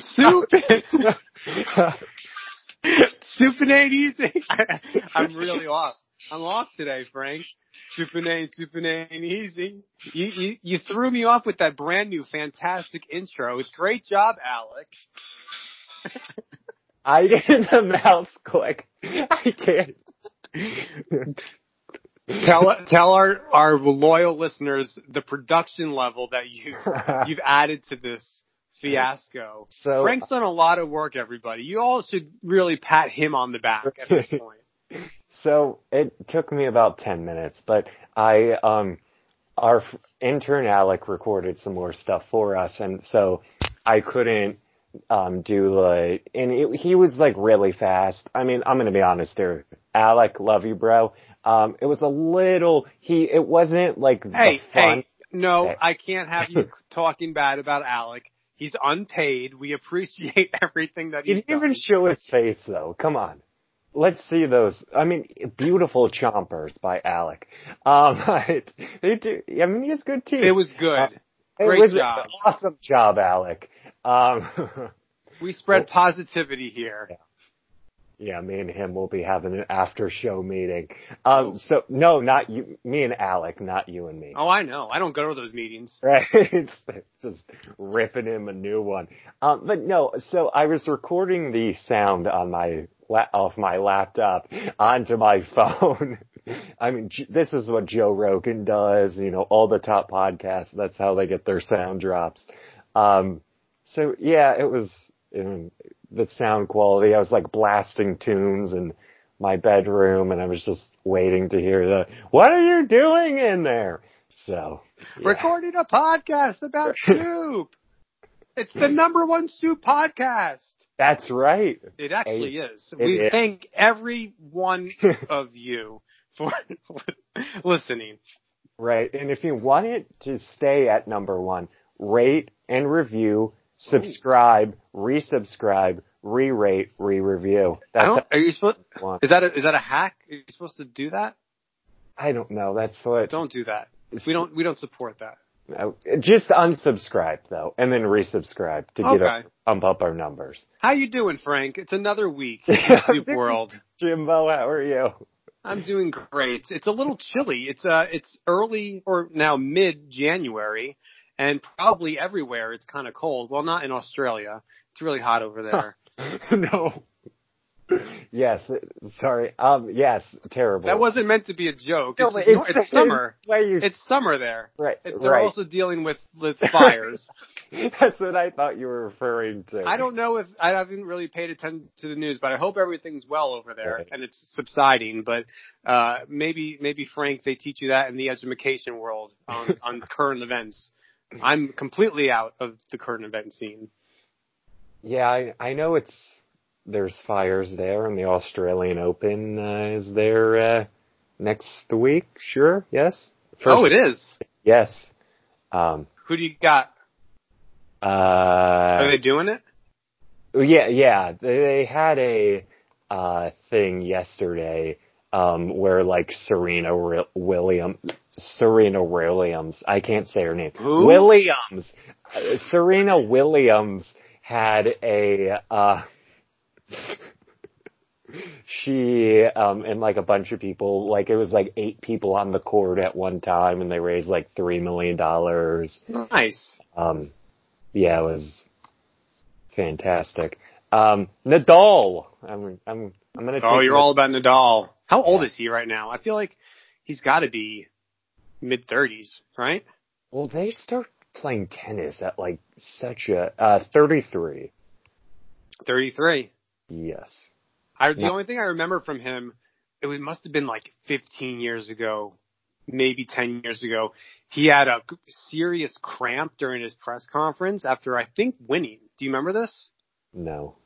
Soup. Supinate easy. I'm really off. I'm off today, Frank. Supinate, Soup and Ain't Easy. You, you, you threw me off with that brand new fantastic intro. It's great job, Alec. I did the mouse click. I can't. Tell tell our our loyal listeners the production level that you you've added to this fiasco. So Frank's done a lot of work, everybody. You all should really pat him on the back at this point. So it took me about 10 minutes, but I, um, our intern Alec recorded some more stuff for us and so I couldn't, um, do like, and it, he was like really fast. I mean, I'm gonna be honest here. Alec, love you bro. Um, it was a little, he, it wasn't like Hey, the fun. hey, no, Hey. I can't have you talking bad about Alec. He's unpaid. We appreciate everything that He he's didn't even show his face though. Come on. Let's see those. I mean, beautiful chompers by Alec. Um, they do, I mean, he has good teeth. It was good. Uh, It Great was job. Awesome job, Alec. Um, We spread positivity here. yeah, me and him will be having an after show meeting. Um, so no, not you, me and Alec, not you and me. Oh, I know. I don't go to those meetings. Right. it's just ripping him a new one. Um, but no, so I was recording the sound on my la- off my laptop onto my phone. I mean, this is what Joe Rogan does, you know, all the top podcasts, that's how they get their sound drops. Um, so yeah, it was, know, the sound quality. I was like blasting tunes in my bedroom and I was just waiting to hear the, what are you doing in there? So. yeah. Recording a podcast about soup. It's the number one soup podcast. That's right. It actually is. It we is. thank every one of you for listening. Right. And if you want it to stay at number one, rate and review, subscribe, resubscribe, re-rate, re-review. That's are you supposed? what I want. Is that a, is that a hack? Are you supposed to do that? I don't know. That's what. Don't do that. We don't we don't support that. no, Just unsubscribe though, and then resubscribe to get Okay. up, pump up our numbers. How you doing, Frank? It's another week in the soup world. Jimbo, how are you? I'm doing great. It's a little chilly. It's uh it's early or now mid January and probably everywhere it's kind of cold. Well, not in Australia. It's really hot over there. no. Yes. Sorry. Um. Yes. Terrible. That wasn't meant to be a joke. No, It's, no, it's summer. You It's summer there. right. They're right. also dealing with with fires. That's what I thought you were referring to. I don't know if I haven't really paid attention to the news, but I hope everything's well over there Right. and it's subsiding. But uh, maybe maybe Frank, they teach you that in the education world on on current events. I'm completely out of the current event scene. Yeah, I, I know it's there's fires there, and the Australian Open uh, is there uh, next week. Sure. Yes. oh, it is. Yes. Um. Who do you got? Uh, Are they doing it? Yeah. Yeah. They, they had a uh thing yesterday. Um, where like Serena Wi- Williams, Serena Williams, I can't say her name. Who? Williams, uh, Serena Williams had a, uh, she, um, and like a bunch of people, like it was like eight people on the court at one time and they raised like three million dollars. Nice. Um, yeah, it was fantastic. Um, Nadal, I'm, I'm, I'm gonna Oh, you're all about Nadal. How old is he right now? I feel like he's got to be mid thirties, right? Well, they start playing tennis at like such a uh 33. Thirty three. Yes. I, the only thing I remember from him, it was, must have been like 15 years ago, maybe 10 years ago. He had a serious cramp during his press conference after I think winning. Do you remember this? No.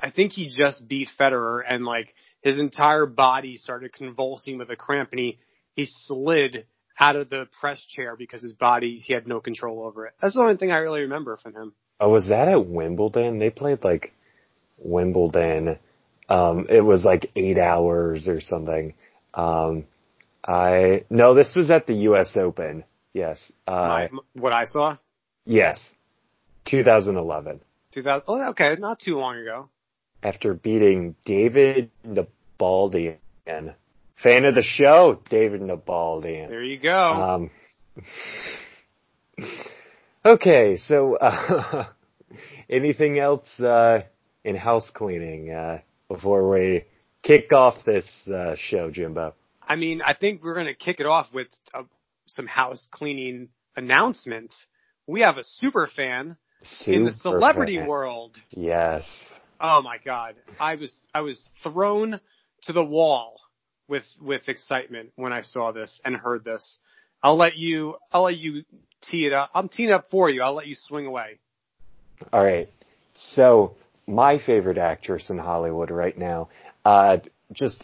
I think he just beat Federer and like his entire body started convulsing with a cramp and he, he slid out of the press chair because his body, he had no control over it. That's the only thing I really remember from him. Oh, was that at Wimbledon? They played like Wimbledon. Um, it was like eight hours or something. Um, I, no, this was at the US Open. Yes. Uh, My, what I saw? yes. 2011. 2000. Oh, okay, not too long ago. After beating David Nalbandian. Fan of the show, David Nalbandian. There you go. Um, okay, so uh, anything else uh, in house cleaning uh, before we kick off this uh, show, Jimbo? I mean, I think we're going to kick it off with uh, some house cleaning announcements. We have a super fan in the celebrity fan. world. Yes. Oh my god. I was I was thrown to the wall with with excitement when I saw this and heard this. I'll let you I'll let you tee it up. I'm teeing up for you. I'll let you swing away. All right. So my favorite actress in Hollywood right now, uh, just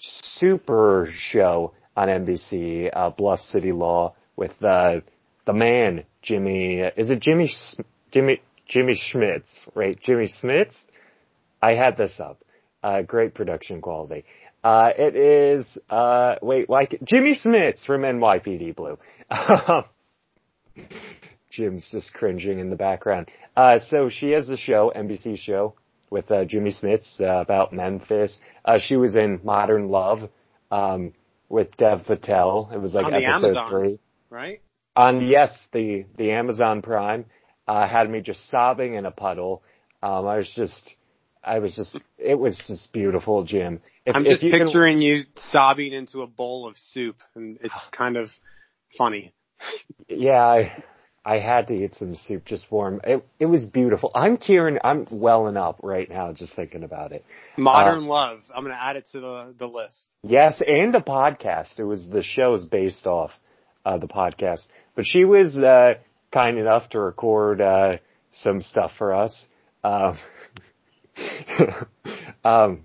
super show on NBC, uh, Bluff City Law with uh, the man Jimmy. Is it Jimmy? Jimmy Jimmy Schmitz, right? Jimmy Schmitz. I had this up. Uh, great production quality. Uh, it is, uh, wait, like, Jimmy Smits from NYPD Blue. Jim's just cringing in the background. Uh, so she has a show, NBC show, with, uh, Jimmy Smits, uh, about Memphis. Uh, she was in Modern Love, um, with Dev Patel. It was like On episode Amazon. three. Right? On, yes, the, the Amazon Prime, uh, had me just sobbing in a puddle. Um, I was just, I was just, it was just beautiful, Jim. If, I'm if just you can- picturing you sobbing into a bowl of soup and it's kind of funny. Yeah, I, I had to eat some soup just warm. It it was beautiful. I'm tearing. I'm welling up right now just thinking about it. Modern Love. I'm going to add it to the the list. Yes, and the podcast. It was the show's based off uh, the podcast. But she was uh, kind enough to record uh, some stuff for us. Um, um,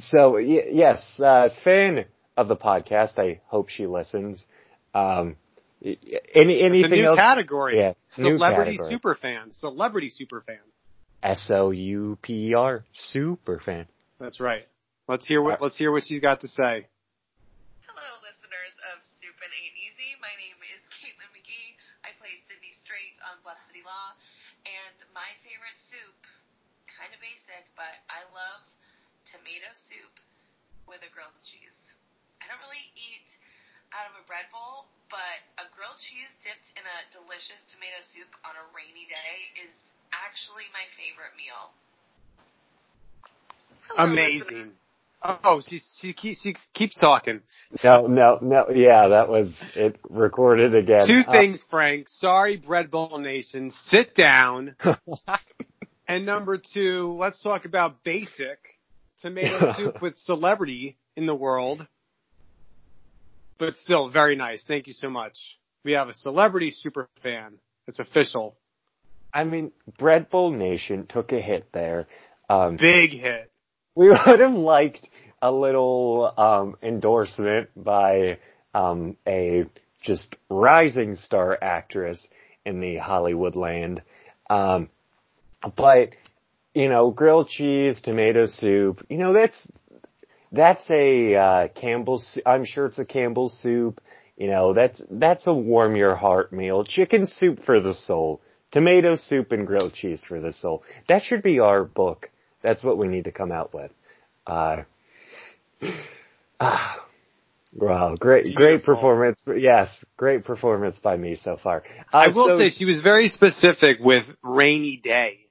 so y- yes, uh, fan of the podcast. I hope she listens. Um, any It's a new else? category. Yeah, Celebrity category. super fan. Celebrity super fan. S O U P E R, super fan. That's right. Let's hear what let's hear what she's got to say. Hello, listeners of Soup and Ain't Easy. My name is Caitlin McGee. I play Sydney Strait on Bluff City Law. And my favorite soup, kind of basic, but I love tomato soup with a grilled cheese. I don't really eat out of a bread bowl, but a grilled cheese dipped in a delicious tomato soup on a rainy day is actually my favorite meal. Amazing. Oh, she she keeps she keeps talking. No, no, no. Yeah, that was it. Recorded again. Two Uh, things, Frank. Sorry, Bread Bowl Nation. Sit down. And number two, let's talk about basic tomato soup with celebrity in the world. But still, very nice. Thank you so much. We have a celebrity super fan. It's official. I mean, Bread Bowl Nation took a hit there. Um, Big hit. we would have liked a little um, endorsement by um, a just rising star actress in the Hollywood land. Um, but you know, grilled cheese, tomato soup, you know, that's that's a uh, Campbell's. I'm sure it's a Campbell's soup. You know, that's that's a warm your heart meal. Chicken soup for the soul. Tomato soup and grilled cheese for the soul. That should be our book. That's what we need to come out with. Uh, ah, wow, great, great performance. Yes, great performance by me so far. Uh, I will so- say she was very specific with rainy day.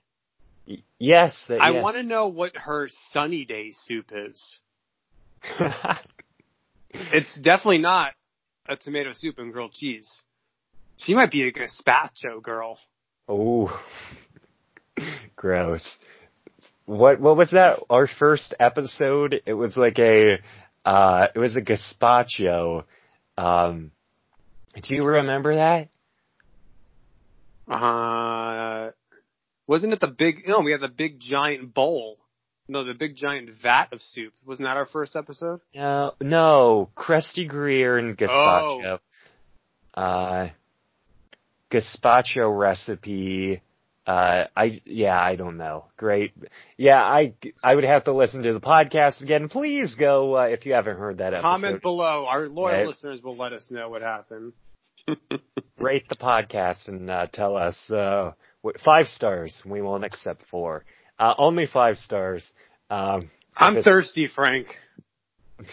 Yes. uh, I yes. want to know what her sunny day soup is. It's definitely not a tomato soup and grilled cheese. She might be a gazpacho girl. Oh, gross. What what was that? Our first episode. It was like a uh, it was a gazpacho. Um, do you remember that? Uh, wasn't it the big? No, we had the big giant bowl. No, the big giant vat of soup. Wasn't that our first episode? No, no, Krusty Greer and gazpacho. Uh, gazpacho recipe. Uh, I yeah, I don't know. Great. Yeah, I I would have to listen to the podcast again. Please go uh, if you haven't heard that episode. Comment below. Our loyal Right. listeners will let us know what happened. rate the podcast and uh, tell us uh, five stars. We won't accept four. Uh, only five stars. Um, I'm thirsty, Frank.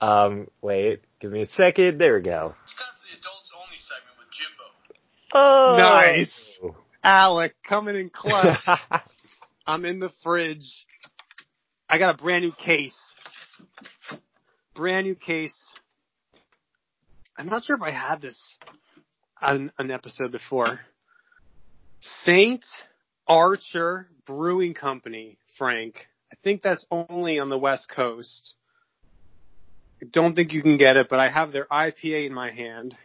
um, wait, give me a second. There we go. It's time for the adults only segment with Jimbo. Oh, Nice. Alec coming in clutch. I'm in the fridge. I got a brand new case. Brand new case. I'm not sure if I had this on an episode before. Saint Archer Brewing Company, Frank. I think that's only on the West Coast. I don't think you can get it, but I have their IPA in my hand.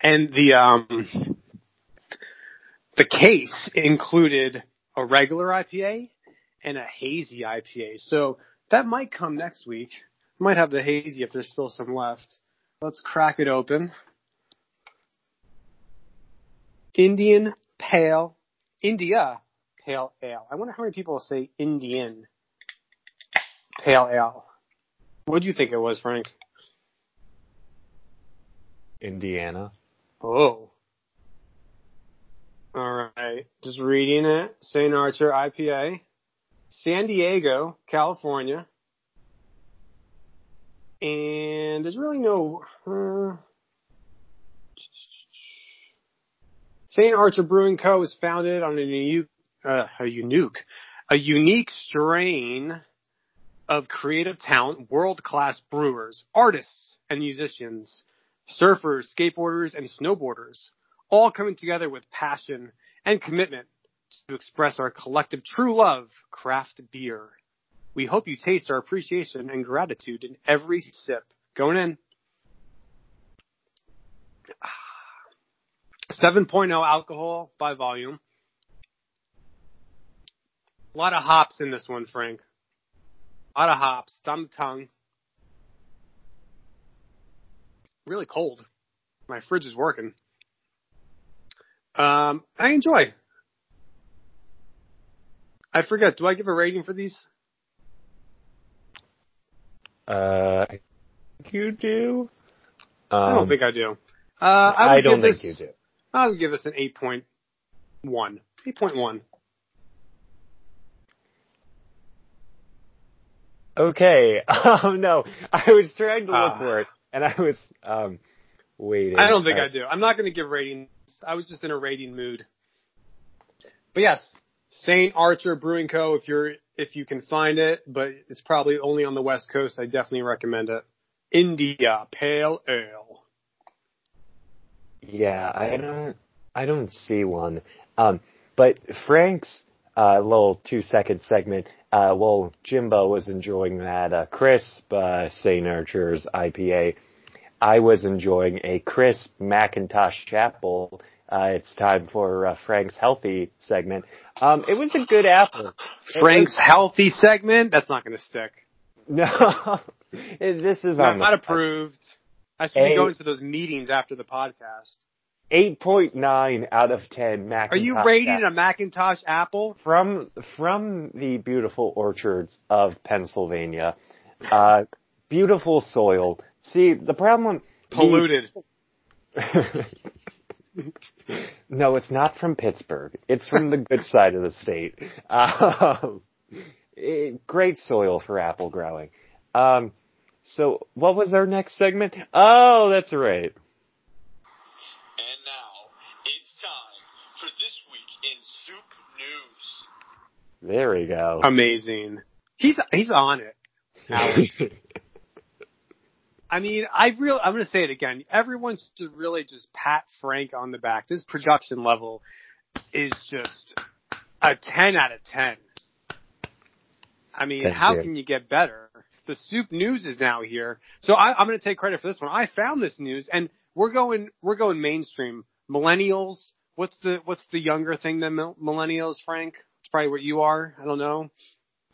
And the um the case included a regular IPA and a hazy IPA. So that might come next week. Might have the hazy if there's still some left. Let's crack it open. Indian Pale, India Pale Ale. I wonder how many people say Indian Pale Ale. What do you think it was, Frank? Indiana. Oh. Alright. Just reading it. St. Archer IPA. San Diego, California. And there's really no, uh, St. Archer Brewing Co. was founded on a unique, uh, a unique, a unique strain of creative talent, world-class brewers, artists, and musicians, surfers, skateboarders, and snowboarders, all coming together with passion and commitment to express our collective true love, craft beer. We hope you taste our appreciation and gratitude in every sip. Going in. 7.0 alcohol by volume. A lot of hops in this one, Frank. A lot of hops. The tongue. Really cold. My fridge is working. Um, I enjoy. I forget. Do I give a rating for these? Uh, I think you do. Um, I don't think I do. Uh, I, would I don't think this, you do. I would give this an 8.1. 8.1. Okay. Oh no, I was trying to look Ah. for it, and I was um waiting. I don't think Uh, I do. I'm not going to give ratings. I was just in a rating mood. But yes, St. Archer Brewing Co. If you're if you can find it, but it's probably only on the West Coast. I definitely recommend it. India Pale Ale. Yeah, I don't. I don't see one. Um, but Frank's uh, little two second segment. Uh, well, Jimbo was enjoying that uh, crisp uh, St. Archer's IPA. I was enjoying a crisp Macintosh Chapel. Uh, it's time for uh, Frank's healthy segment. Um, it was a good apple. Frank's healthy segment. That's not going to stick. No, this is Not, not approved. I should be going to those meetings after the podcast. eight point nine out of ten. Macintosh Are you rating a Macintosh Apple? from from the beautiful orchards of Pennsylvania. Uh, beautiful soil. See, the problem. the- Polluted. no, it's not from Pittsburgh. It's from the good side of the state. Um, eh, great soil for apple growing. Um, so what was our next segment? Oh, that's right. And now, it's time for this week in Soup News. There we go. Amazing. He's he's on it. I mean, I really, I'm going to say it again. Everyone should really just pat Frank on the back. This production level is just a 10 out of 10. I mean, Thank how you. can you get better? The soup news is now here. So I, I'm going to take credit for this one. I found this news and we're going, we're going mainstream. Millennials. What's the, what's the younger thing than millennials, Frank? It's probably what you are. I don't know.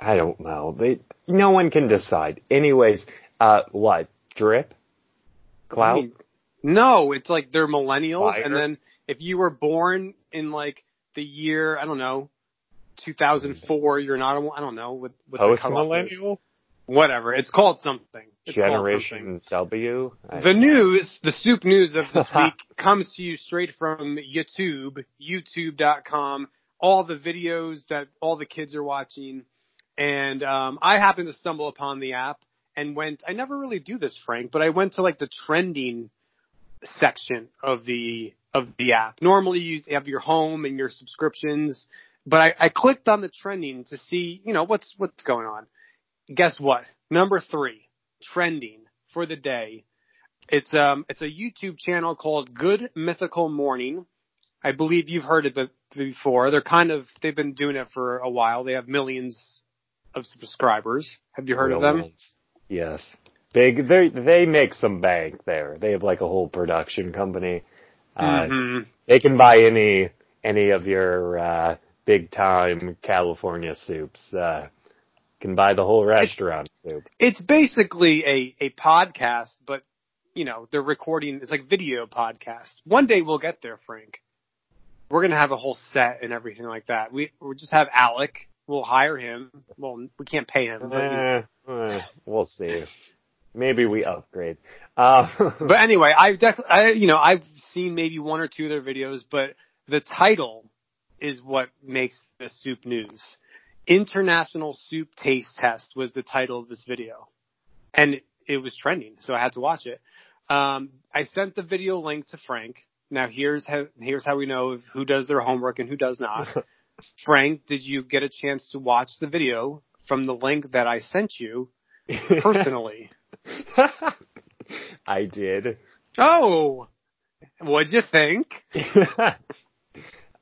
I don't know. They, no one can decide. Anyways, uh, what? Drip? Clout? I mean, no, it's like they're millennials, Fire? and then if you were born in like the year I don't know, 2004, you're not. a- I don't know what what the Post is. millennial? Whatever. It's called something. It's Generation W. I- The news, the soup news of this week comes to you straight from YouTube, youtube.com, all the videos that all the kids are watching. And, um, I happened to stumble upon the app and went, I never really do this, Frank, but I went to like the trending section of the, of the app. Normally you have your home and your subscriptions, but I, I clicked on the trending to see, you know, what's, what's going on. Guess what? Number three, trending for the day. It's um it's a YouTube channel called Good Mythical Morning. I believe you've heard of it before. They're kind of they've been doing it for a while. They have millions of subscribers. Have you heard of them? ones. Yes. Big. They they make some bank there. They have like a whole production company. Uh, Mhm. They can buy any any of your uh, big time California soups. Uh, can buy the whole restaurant soup. It's basically a a podcast, but you know they're recording. It's like video podcast. One day we'll get there, Frank. We're gonna have a whole set and everything like that. We we just have Alec. We'll hire him. Well, we can't pay him, but we- Eh, eh, we'll see. Maybe we upgrade. Uh, But anyway, I've def- I you know I've seen maybe one or two of their videos, but the title is what makes the soup news. International Soup Taste Test was the title of this video, and it was trending, so I had to watch it. Um, I sent the video link to Frank. Now here's how here's how we know who does their homework and who does not. Frank, did you get a chance to watch the video from the link that I sent you personally? I did. oh, what'd you think?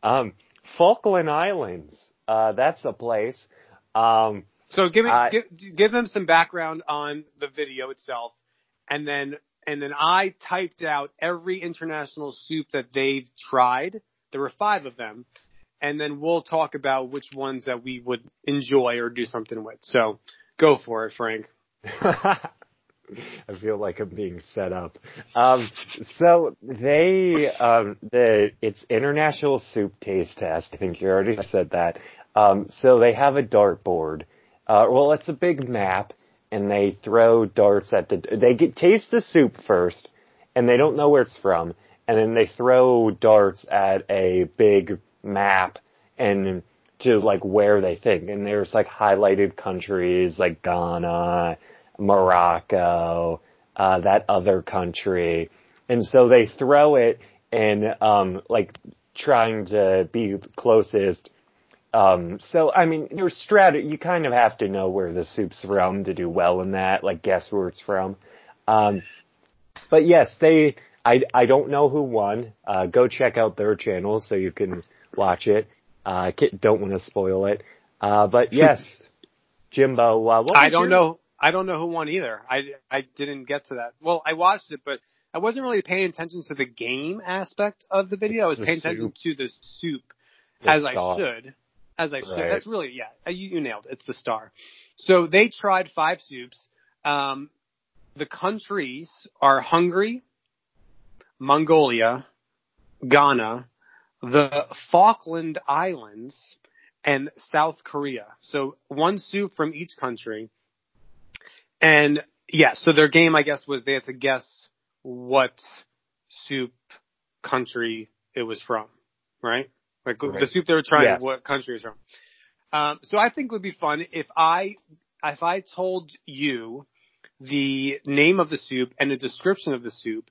um, Falkland Islands. Uh, that's the place. Um, So give me I- give, give them some background on the video itself, and then and then I typed out every international soup that they've tried. There were five of them, and then we'll talk about which ones that we would enjoy or do something with. So go for it, Frank. I feel like I'm being set up. Um, so they, um, the, it's International Soup Taste Test. I think you already said that. Um, so they have a dartboard. Uh, well, it's a big map and they throw darts at the, they get, taste the soup first and they don't know where it's from. And then they throw darts at a big map and to like where they think. And there's like highlighted countries like Ghana, Morocco, uh, that other country. And so they throw it and, um, like trying to be closest. Um, so I mean, your strat, you kind of have to know where the soup's from to do well in that, like guess where it's from. Um, but yes, they, I, I don't know who won. Uh, go check out their channel so you can watch it. Uh, don't want to spoil it. Uh, but yes, Jimbo, uh, what I don't your- know. I don't know who won either. I I didn't get to that. Well, I watched it, but I wasn't really paying attention to the game aspect of the video. I was The paying attention to the soup The as I star. should. As I should. Right. That's really yeah. uh, You, you nailed it. It's the star. So they tried five soups. Um, the countries are Hungary, Mongolia, Ghana, the Falkland Islands, and South Korea. So one soup from each country. And yeah, so their game, I guess, was they had to guess what soup country it was from, right? Like the soup they were trying, Yes. what country it was from. Um, so I think it would be fun if I, if I told you the name of the soup and a description of the soup,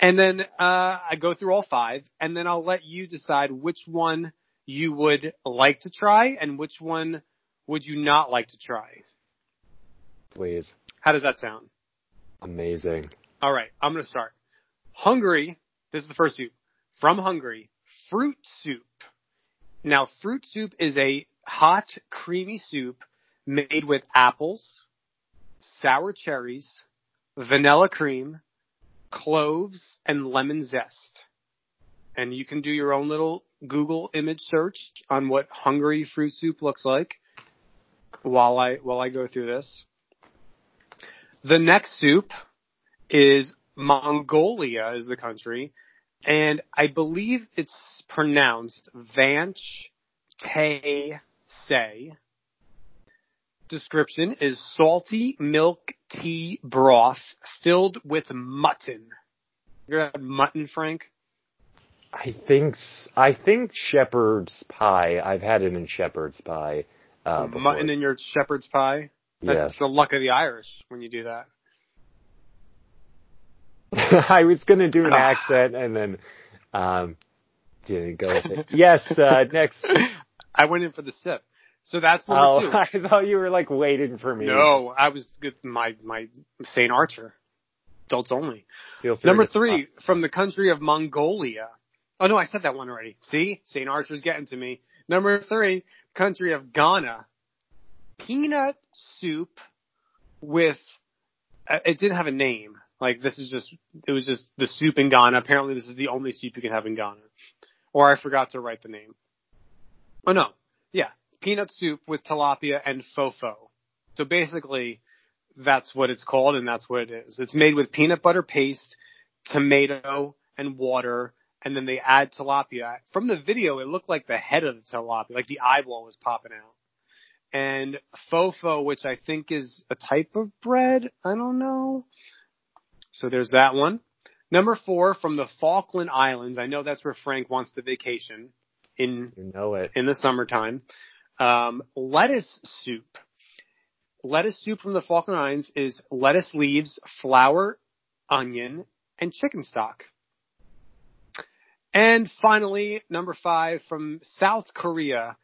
and then uh, I go through all five, and then I'll let you decide which one you would like to try and which one would you not like to try. Please. How does that sound? Amazing. All right, I'm going to start. Hungary, this is the first soup. From Hungary, fruit soup. Now, fruit soup is a hot, creamy soup made with apples, sour cherries, vanilla cream, cloves, and lemon zest. And you can do your own little Google image search on what Hungary fruit soup looks like while I, while I go through this. The next soup is Mongolia is the country, and I believe it's pronounced Vanch Te Se. description is salty milk tea broth filled with mutton. You ever had mutton, Frank? I think I think shepherd's pie. I've had it in shepherd's pie. Uh, Some mutton in your shepherd's pie? That's yes. the luck of the Irish when you do that. I was gonna do an accent and then um didn't go with it. Yes, uh next I went in for the sip. So that's number Oh, two. I thought you were like waiting for me. No, I was good. My my Saint Archer, adults only. Number to three from the country of Mongolia. Oh no, I said that one already. See, Saint Archer's getting to me. Number three, country of Ghana. Peanut soup with. Uh, it didn't have a name. Like this is just. It was just the soup in Ghana. Apparently, this is the only soup you can have in Ghana. Or I forgot to write the name. Oh no, yeah, peanut soup with tilapia and fofo. So basically, that's what it's called and that's what it is. It's made with peanut butter paste, tomato, and water, and then they add tilapia. From the video, it looked like the head of the tilapia, like the eyeball was popping out. And fofo, which I think is a type of bread. I don't know. So there's that one. Number four from the Falkland Islands. I know that's where Frank wants to vacation in You know it. in the summertime. Um, lettuce soup. Lettuce soup from the Falkland Islands is lettuce leaves, flour, onion, and chicken stock. And finally, number five from South Korea,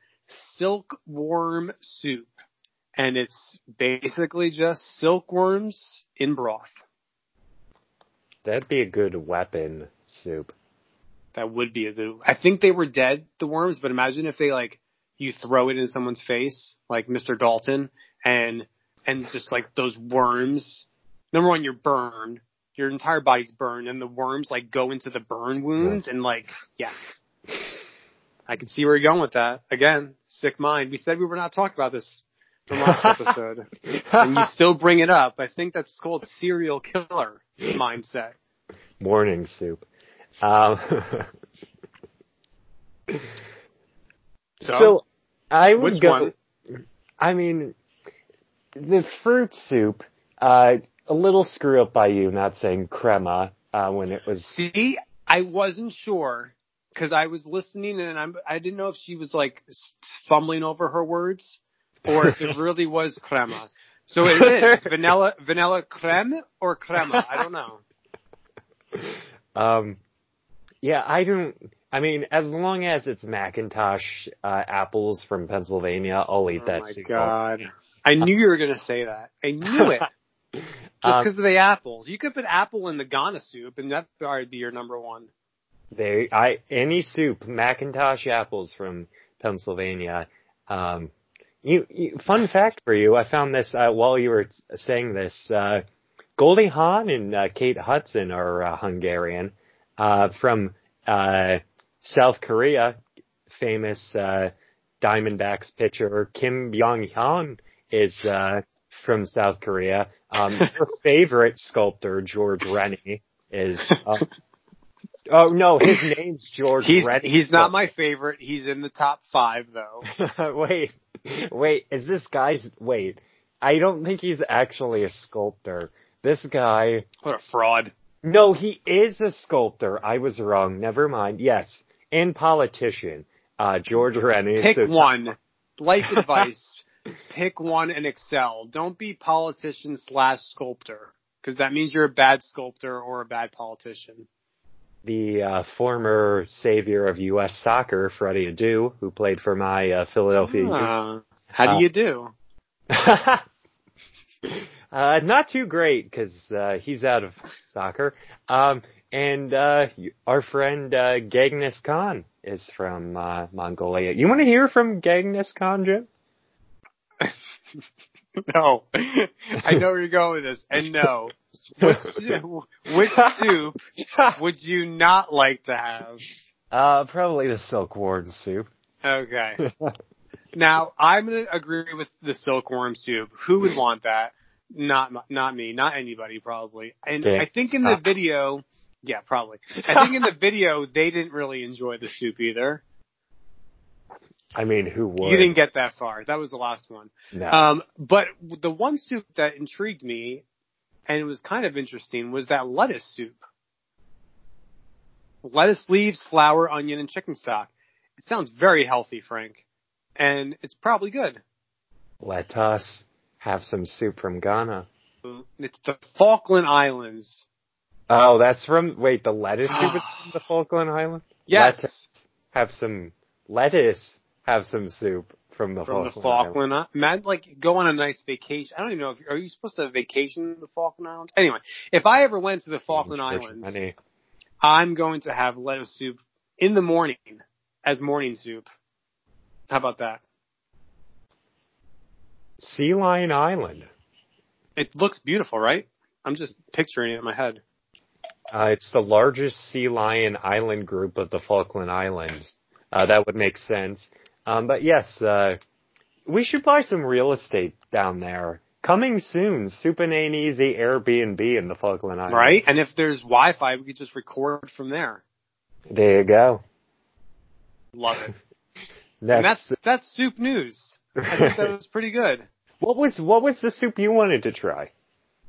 silkworm soup. And it's basically just silkworms in broth. That'd be a good weapon soup. That would be a good. I think they were dead, the worms, but imagine if they like you throw it in someone's face, like Mr. Dalton, and and just like those worms. Number one, you're burned. Your entire body's burned, and the worms like go into the burn wounds, and like, yeah. I can see where you're going with that. Again, sick mind. We said we were not talking about this from last episode, and you still bring it up. I think that's called serial killer mindset. Morning soup. Um, So, so I would go. one? I mean, the fruit soup. Uh, a little screw up by you not saying crema uh, when it was. See, I wasn't sure because I was listening and I'm, I didn't know if she was like fumbling over her words or if it really was crema. So it is vanilla, vanilla creme or crema. I don't know. Um, yeah, I don't. I mean, as long as it's Macintosh uh, apples from Pennsylvania, I'll eat Oh that my soup. god. I knew you were going to say that. I knew it. Just Um, because of the apples. You could put apple in the Ghana soup and that would be your number one. They, I, any soup, Macintosh apples from Pennsylvania. Um, you, you, fun fact for you, I found this, uh, while you were saying this, uh, Goldie Hawn and, uh, Kate Hudson are, uh, Hungarian, uh, from, uh, South Korea, famous, uh, Diamondbacks pitcher Kim Byung-hyun is, uh, from South Korea. Um, her favorite sculptor, George Rennie, is, Oh no, his name's George He's, Rennie. he's not my favorite. He's in the top five though. wait, wait, is this guy's, wait, I don't think he's actually a sculptor. This guy, What a fraud. no, he is a sculptor. I was wrong. Never mind. Yes. And politician. Uh, George Rennie. Pick So- one. Life advice. Pick one and excel. Don't be politician slash sculptor. Cause that means you're a bad sculptor or a bad politician. The uh, former savior of U.S. soccer, Freddie Adu, who played for my uh, Philadelphia. Ah, how do Uh, you do? uh, not too great because uh, he's out of soccer. Um, and uh, our friend uh, Genghis Khan is from uh, Mongolia. You want to hear from Genghis Khan, Jim? No. I know where you're going with this. And no. Which, which soup would you not like to have? uh, probably the silkworm soup. Okay. Now, I'm going to agree with the silkworm soup. Who would want that? Not not me, not anybody probably. And Okay. I think in the video, yeah, probably. I think in the video they didn't really enjoy the soup either. I mean, who would? You didn't get that far. That was the last one. No. Um, but the one soup that intrigued me and it was kind of interesting was that lettuce soup. Lettuce leaves, flour, onion, and chicken stock. It sounds very healthy, Frank. And it's probably good. Let us have some soup from Ghana. It's the Falkland Islands. Oh, that's from, wait, the lettuce soup is from the Falkland Islands? Yes. Let us have some lettuce, have some soup from the from Falkland, the Falkland Islands. Man, like go on a nice vacation. I don't even know if are you supposed to vacation in the Falkland Islands. Anyway, if I ever went to the Falkland Islands. Islands, Money. I'm going to have lettuce soup in the morning as morning soup. How about that? Sea Lion Island. It looks beautiful, right? I'm just picturing it in my head. Uh, it's the largest sea lion island group of the Falkland Islands. Uh, that would make sense. Um, but yes, uh, we should buy some real estate down there. Coming soon, Soup and Ain't Easy Airbnb in the Falkland Islands. Right? And if there's Wi-Fi, we could just record from there. There you go. Love it. That's, and that's that's soup news. I think that was pretty good. what was what was the soup you wanted to try?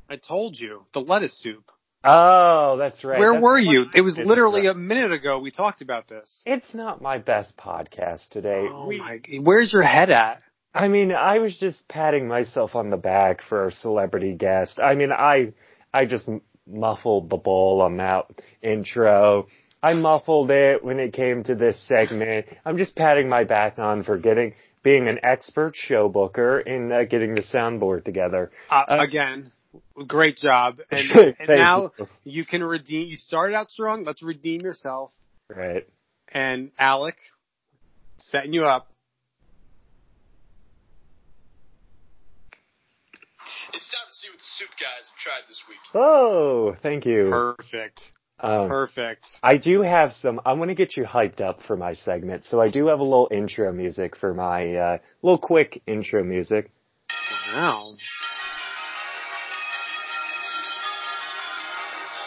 I told you the lettuce soup. Oh, that's right. Where That's were you? It was literally a minute ago we talked about this. It's not my best podcast today. Oh We- my! Where's your head at? I mean, I was just patting myself on the back for a celebrity guest. I mean, I, I just muffled the ball on that intro. I muffled it when it came to this segment. I'm just patting my back on for getting, being an expert show booker and uh, getting the soundboard together. Uh, Uh, again, great job. And, and now you. you can redeem. You started out strong. Let's redeem yourself. Right. And Alec, setting you up. It's time to see what the soup guys have tried this week. Oh, thank you. Perfect. Um, Perfect. I do have some. I want to get you hyped up for my segment, so I do have a little intro music for my uh, little quick intro music. Wow.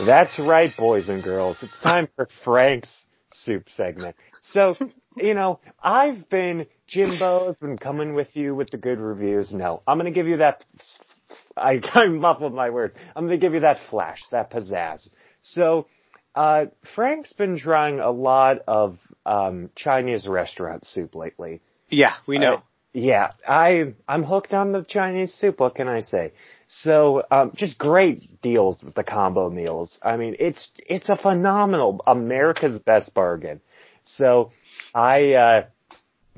That's right, boys and girls. It's time for Frank's soup segment. So, you know, I've been Jimbo's been coming with you with the good reviews. No, I'm going to give you that. I, I muffled my word. I'm going to give you that flash, that pizzazz. So, uh, Frank's been trying a lot of um, Chinese restaurant soup lately. Yeah, we know. Uh, yeah, I I'm hooked on the Chinese soup. What can I say? So, um, just great deals with the combo meals. I mean, it's it's a phenomenal America's best bargain. So, I uh,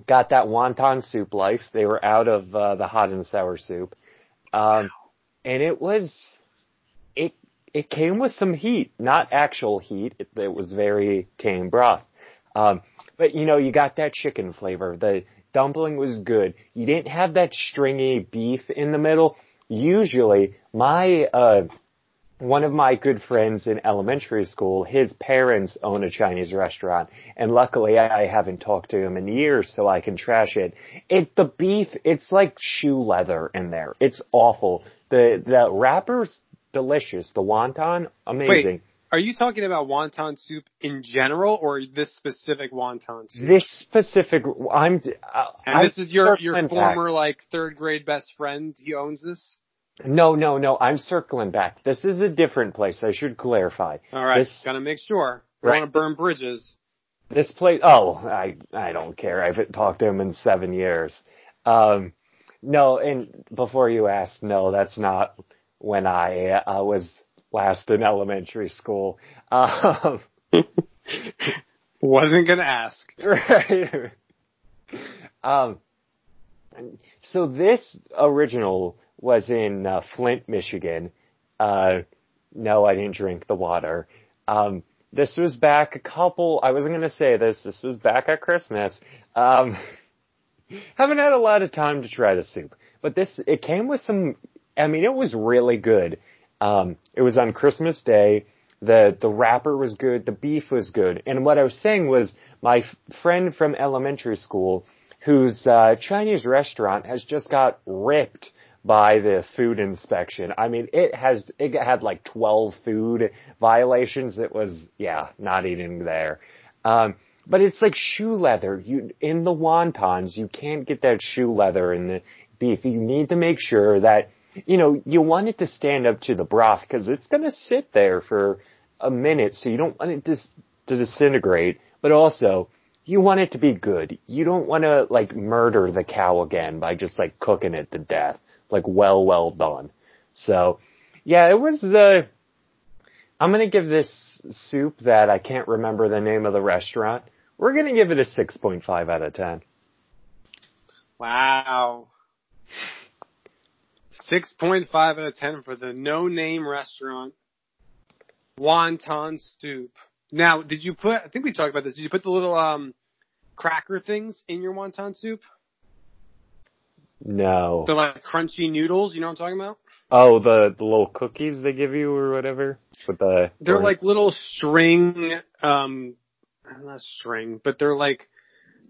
got that wonton soup life. They were out of uh, the hot and sour soup, um, and it was it it came with some heat, not actual heat. It, it was very tame broth. Um, but you know, you got that chicken flavor. The dumpling was good. You didn't have that stringy beef in the middle. Usually, my, uh, one of my good friends in elementary school, his parents own a Chinese restaurant, and luckily I haven't talked to him in years so I can trash it. It, the beef, it's like shoe leather in there. It's awful. The, the wrapper's delicious. The wonton, amazing. Wait, are you talking about wonton soup in general or this specific wonton soup? This specific, I'm, uh, and I'm this is your your circling back. former like third grade best friend. He owns this. No, no, no. I'm circling back. This is a different place. I should clarify. All right, This, gotta make sure. We Right. want to burn bridges. this place. Oh, I I don't care. I haven't talked to him in seven years. Um, no, and before you ask, no, that's not when I uh, was last in elementary school. Um, Wasn't gonna ask. right. Um, so this original was in uh, Flint, Michigan. Uh, no, I didn't drink the water. Um, this was back a couple. I wasn't going to say this. This was back at Christmas. Um, haven't had a lot of time to try the soup, but this it came with some. I mean, it was really good. Um, it was on Christmas Day. The the wrapper was good. The beef was good. And what I was saying was my f- friend from elementary school, whose uh, Chinese restaurant has just got ripped by the food inspection. I mean, it has it had like 12 food violations. It was yeah, not eating there. Um, but it's like shoe leather. You in the wontons, you can't get that shoe leather in the beef. You need to make sure that you know you want it to stand up to the broth because it's going to sit there for a minute, so you don't want it to to disintegrate. But also, you want it to be good. You don't want to like murder the cow again by just like cooking it to death. Like well, well done. So, yeah, it was. Uh, I'm gonna give this soup that I can't remember the name of the restaurant. We're gonna give it a 6.5 out of 10. Wow. 6.5 out of 10 for the no name restaurant. Wonton soup. Now, did you put, I think we talked about this, did you put the little, um, cracker things in your wonton soup? No. The like crunchy noodles, you know what I'm talking about? Oh, the, the little cookies they give you or whatever? With the. They're or- like little string, um, not string, but they're like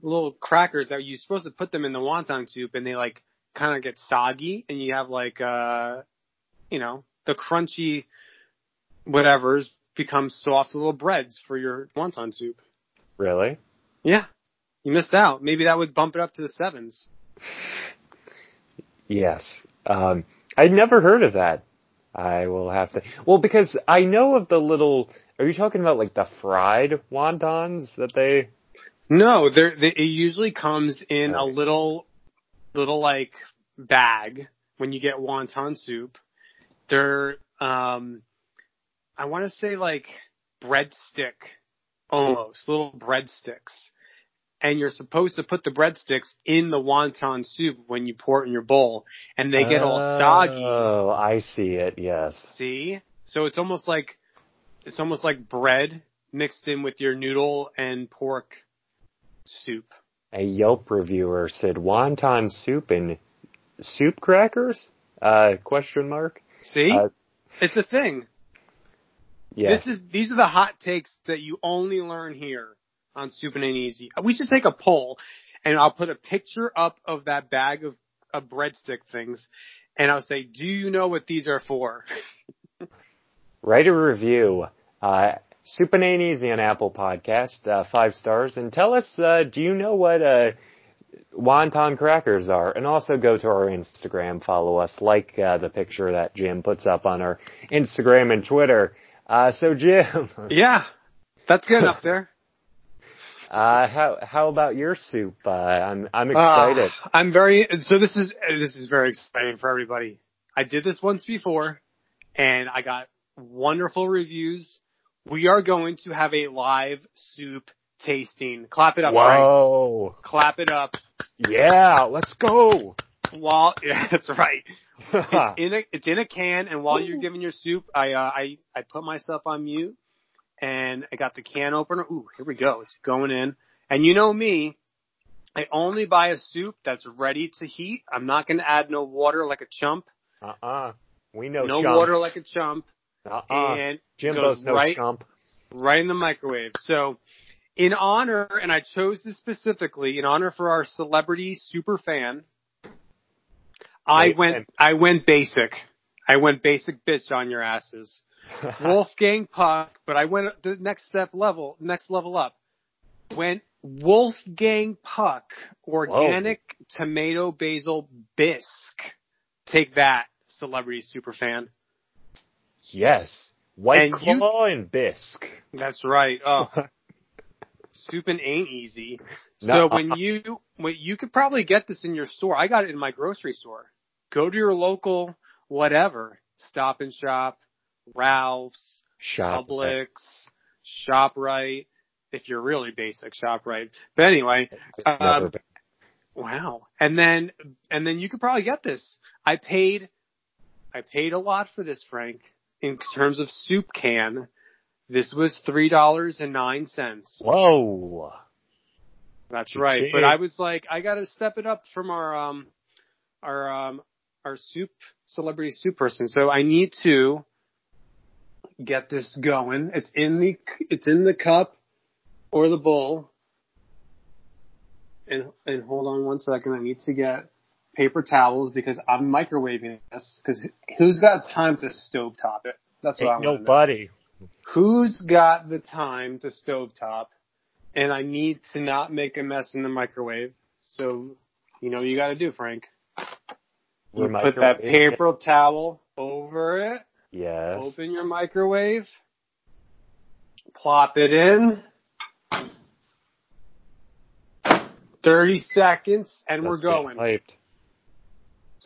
little crackers that you're supposed to put them in the wonton soup and they like kind of get soggy and you have like, uh, you know, the crunchy whatever's become soft little breads for your wonton soup. Really? Yeah. You missed out. Maybe that would bump it up to the sevens. Yes. Um, I'd never heard of that. I will have to. Well, because I know of the little. Are you talking about like the fried wontons that they? No, there, they, it usually comes in a little, little like bag when you get wonton soup. They're, um, I want to say like breadstick, almost little breadsticks. And you're supposed to put the breadsticks in the wonton soup when you pour it in your bowl, and they get all soggy. Oh, I see it. Yes. See? So it's almost like, it's almost like bread mixed in with your noodle and pork soup. A Yelp reviewer said wonton soup and soup crackers? Uh, question mark. See? Uh, it's a thing. Yes. This is these are the hot takes that you only learn here on Soup and Easy. We should take a poll, and I'll put a picture up of that bag of, of breadstick things, and I'll say, "Do you know what these are for?" Write a review. Uh, Soup and Easy on Apple Podcast, uh, five stars, and tell us, uh, do you know what, uh, wonton crackers are? And also go to our Instagram, follow us, like, uh, the picture that Jim puts up on our Instagram and Twitter. Uh, so Jim, yeah, that's good up there. uh, how, how about your soup? Uh, I'm, I'm excited. Uh, I'm very so. This is this is very exciting for everybody. I did this once before, and I got wonderful reviews. We are going to have a live soup tasting. Clap it up, Frank. Whoa. Clap it up. Yeah, let's go. While yeah, that's right. It's in a it's in a can, and while you're giving your soup, I uh, I I put myself on mute, and I got the can opener. Ooh, here we go. It's going in, and you know me. I only buy a soup that's ready to heat. I'm not going to add no water like a chump. uh-uh. We know no chump. water like a chump. Uh-uh. And Jimbo's goes no right, chump. right in the microwave. So, in honor, and I chose this specifically in honor for our celebrity super fan. I Wait, went, and- I went basic. I went basic bitch on your asses. Wolfgang Puck, but I went the next step level, next level up. Went Wolfgang Puck, organic tomato basil bisque. Take that, celebrity super fan. Yes. White And you- Claw and Bisque. That's right. Oh, Souping ain't easy. So No. when you when you could probably get this in your store. I got it in my grocery store. Go to your local whatever Stop and Shop, Ralph's, Shop. Publix, Shoprite. If you're really basic, Shoprite. But anyway, um, wow. And then and then you could probably get this. I paid I paid a lot for this, Frank. In terms of soup can, this was three dollars and nine cents. Whoa. That's right. But I was like, I got to step it up from our um our um our soup celebrity soup person. So I need to get this going. It's in the it's in the cup or the bowl. And and hold on one second. I need to get paper towels because I'm microwaving this. Because who's got time to stovetop it? That's what I Ain't to know. nobody. Who's got the time to stovetop and I need to not make a mess in the microwave. So, you know what you gotta do, Frank. You We're put that paper towel over it, Yes. open your microwave, plop it in, 30 seconds, and Let's we're going. Hyped.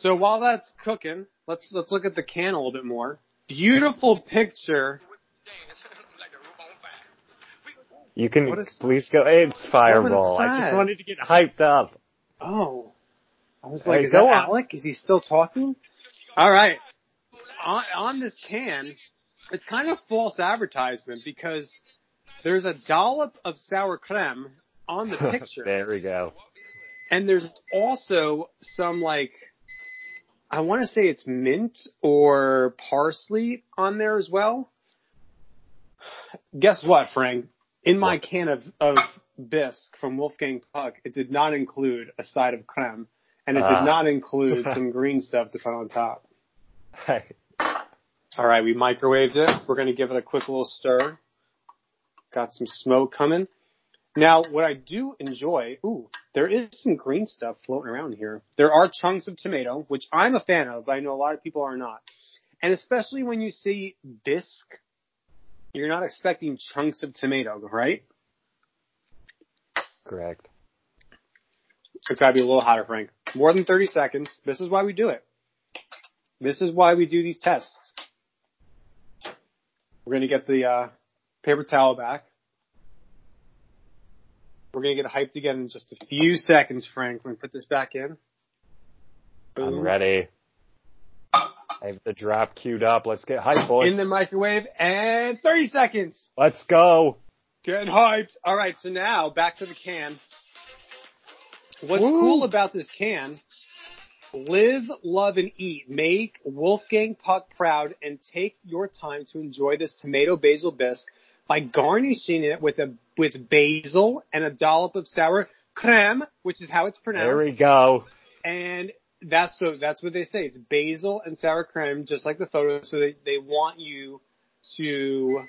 So while that's cooking, let's let's look at the can a little bit more. Beautiful picture. You can is- please go. It's Fireball. I just wanted to get hyped up. Oh, I was Hey, like, is go that on. Alec? Is he still talking? All right. On, on this can, it's kind of false advertisement because there's a dollop of sour creme on the picture. there we go. And there's also some like, I want to say it's mint or parsley on there as well. Guess what, Frank? In my can of, of bisque from Wolfgang Puck, it did not include a side of creme, and it Ah. did not include some green stuff to put on top. All right, we microwaved it. We're going to give it a quick little stir. Got some smoke coming. Now, what I do enjoy, ooh, there is some green stuff floating around here. There are chunks of tomato, which I'm a fan of, but I know a lot of people are not. And especially when you see bisque, you're not expecting chunks of tomato, right? Correct. It's gotta be a little hotter, Frank. More than 30 seconds. This is why we do it. This is why we do these tests. We're gonna get the, uh, paper towel back. We're gonna get hyped again in just a few seconds, Frank. We're gonna put this back in. I'm ready. I have the drop queued up. Let's get hyped, boys. In the microwave and 30 seconds. Let's go. Getting hyped. All right, so now back to the can. What's Woo. cool about this can? Live, love, and eat. Make Wolfgang Puck proud and take your time to enjoy this tomato basil bisque by garnishing it with a with basil and a dollop of sour creme, which is how it's pronounced. There we go. And that's so that's what they say. It's basil and sour cream, just like the photo. So they, they want you to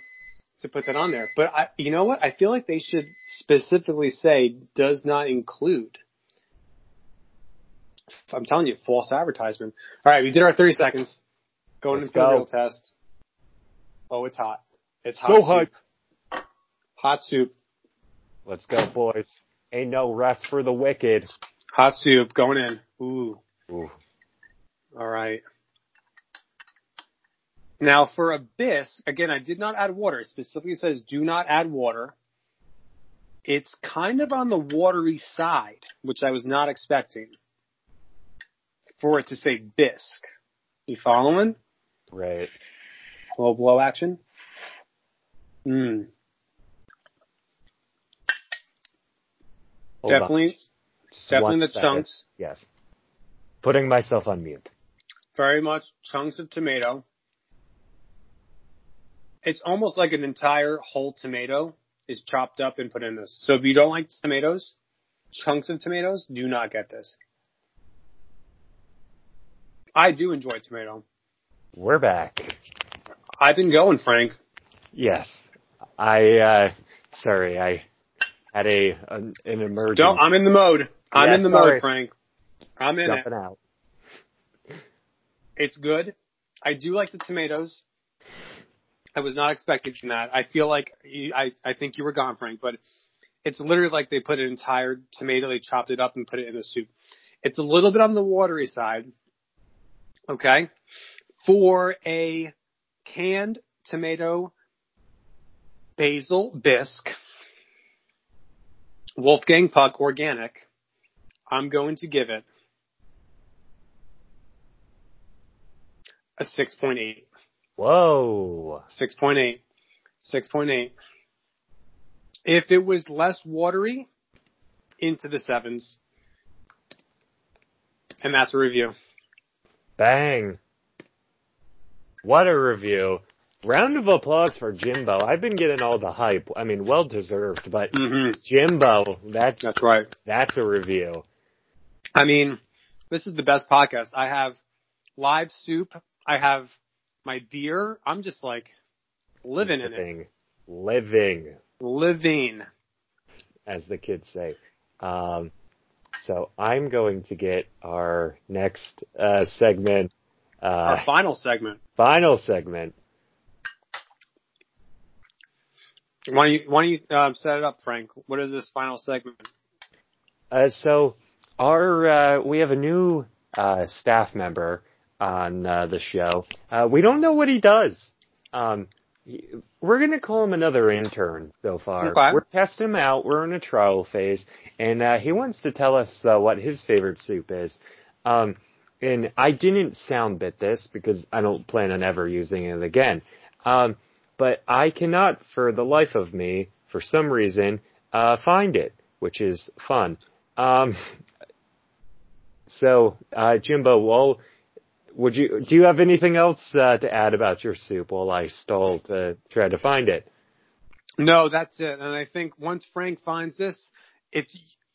to put that on there. But I, you know what? I feel like they should specifically say does not include. I'm telling you, false advertisement. All right, we did our 30 seconds. Going Let's into the real test. Oh, it's hot. It's hot. Go hype. Hot soup. Let's go, boys. Ain't no rest for the wicked. Hot soup going in. Ooh. Ooh. All right. Now for a bisque, again, I did not add water. It specifically says do not add water. It's kind of on the watery side, which I was not expecting for it to say bisque. You following? Right. Low blow action. Mm. Hold. Definitely, definitely the second. chunks. Yes. Putting myself on mute. very much chunks of tomato. It's almost like an entire whole tomato is chopped up and put in this. So if you don't like tomatoes, chunks of tomatoes, do not get this. I do enjoy tomato. We're back. I've been going, Frank. Yes. I, uh, sorry, I had a, an, an emergency. Don't, I'm in the mode. I'm Yeah, in the sorry. mode, Frank. I'm in it. jumping out. It's good. I do like the tomatoes. I was not expecting that. I feel like you, I I think you were gone, Frank, but it's literally like they put an entire tomato, they chopped it up and put it in the soup. It's a little bit on the watery side. Okay, for a canned tomato basil bisque, Wolfgang Puck organic. I'm going to give it a 6.8. Whoa. 6.8. 6.8. If it was less watery, into the sevens. And that's a review. Bang. What a review. Round of applause for Jimbo. I've been getting all the hype. I mean, well deserved, but hmm Jimbo, that's, That's right. that's a review. I mean, this is the best podcast. I have live soup. I have my beer. I'm just like living in it. Living. Living. Living. as the kids say. Um, so I'm going to get our next uh, segment, uh, Our final segment. final segment. Why don't you, why don't you um, set it up, Frank? What is this final segment? Uh, so our uh, we have a new uh, staff member on uh, the show. Uh, we don't know what he does. Um, he- we're gonna call him another intern so far. Okay. We're testing him out. We're in a trial phase, and uh, he wants to tell us uh, what his favorite soup is. Um, and I didn't sound bit this because I don't plan on ever using it again. Um, but I cannot, for the life of me, for some reason, uh, find it, which is fun. Um, so, uh, Jimbo, well, would you, do you have anything else, uh, to add about your soup while I stall to try to find it? No, that's it. And I think once Frank finds this, if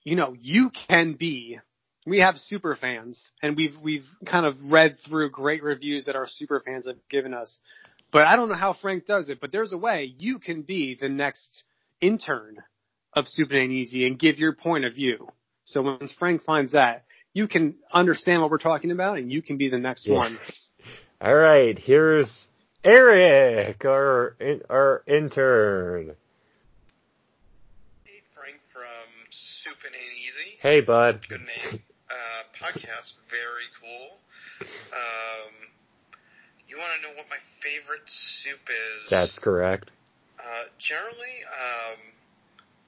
you know, you can be. We have super fans, and we've we've kind of read through great reviews that our super fans have given us. But I don't know how Frank does it. But there's a way you can be the next intern of Soup and Ain't Easy and give your point of view. So once Frank finds that, you can understand what we're talking about, and you can be the next Yeah. one. All right, here's Eric, our our intern. Hey, Frank from Soup and Ain't Easy. Hey, bud. Good name. Uh, podcast, very cool. Um, you want to know what my favorite soup is? That's correct. Uh, generally, um,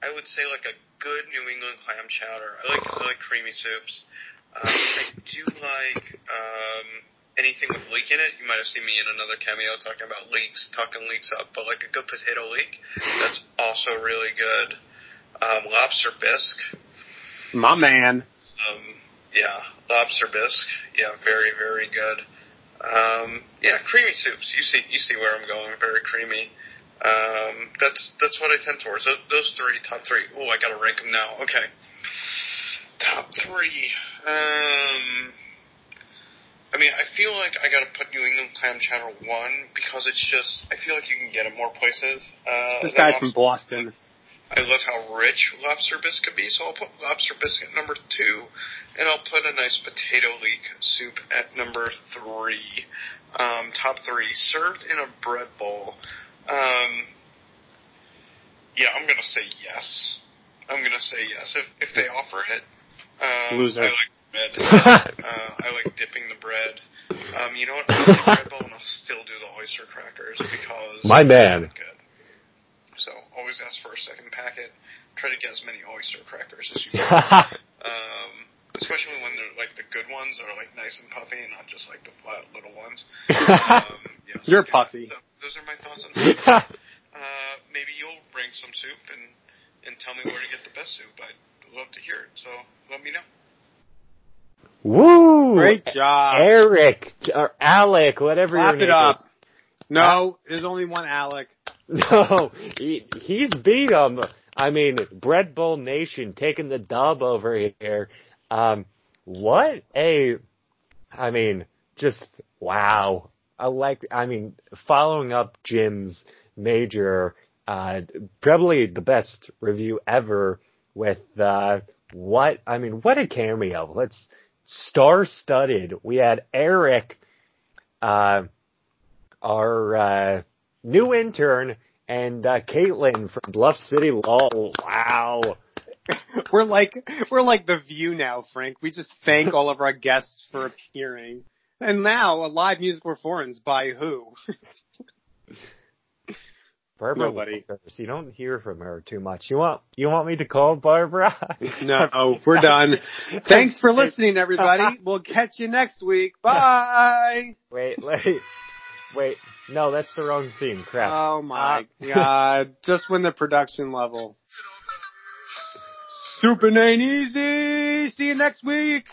I would say like a good New England clam chowder. I like I like creamy soups. Um, I do like um, anything with leek in it. You might have seen me in another cameo talking about leeks, tucking leeks up, but like a good potato leek, that's also really good. Um, lobster bisque, My man. um, yeah, lobster bisque, yeah, very very good. Um, yeah, creamy soups. You see, you see where I'm going. Very creamy. Um, that's that's what I tend towards. Those, those three, top three. Oh, I gotta rank them now. Okay, top three. Um, I mean, I feel like I gotta put New England clam chowder one because it's just. I feel like you can get it more places. Uh, This guy's from Boston. I love how rich lobster bisque can be, so I'll put lobster bisque at number two, and I'll put a nice potato leek soup at number three. Um, top three, served in a bread bowl. Um, yeah, I'm gonna say yes. I'm gonna say yes if if they offer it. Um, Loser. I like bread. uh, I like dipping the bread. Um, you know what? I'll bread bowl and I'll still do the oyster crackers because My man. Good. So always ask for a second packet. Try to get as many oyster crackers as you can. um, especially when they're like the good ones are like nice and puffy and not just like the flat little ones. Um, yeah, You're yeah, puffy. th- those are my thoughts on soup. uh, maybe you'll bring some soup and and tell me where to get the best soup. I'd love to hear it. So let me know. Woo! Great job. Eric or Alec, whatever your Clap name it up. is. No, there's only one Alec. No, he, he's beat him. I mean, Bread Bowl Nation taking the dub over here. Um, what a, I mean, just wow. I like, I mean, following up Jim's major, uh, probably the best review ever with, uh, what, I mean, what a cameo. Let's, star-studded. We had Eric, uh, our, uh, new intern and uh, Caitlin from Bluff City Law. Wow. We're like we're like the View now, Frank. We just thank all of our guests for appearing. And now a live musical performance by who? Barbara Nobody. Walters, You don't hear from her too much. You want you want me to call Barbara? No, we're done. Thanks for listening, everybody. We'll catch you next week. Bye. Wait, wait, wait. No, that's the wrong theme. Crap. Oh my uh, god. Just when the production level. Super ain't easy. See you next week.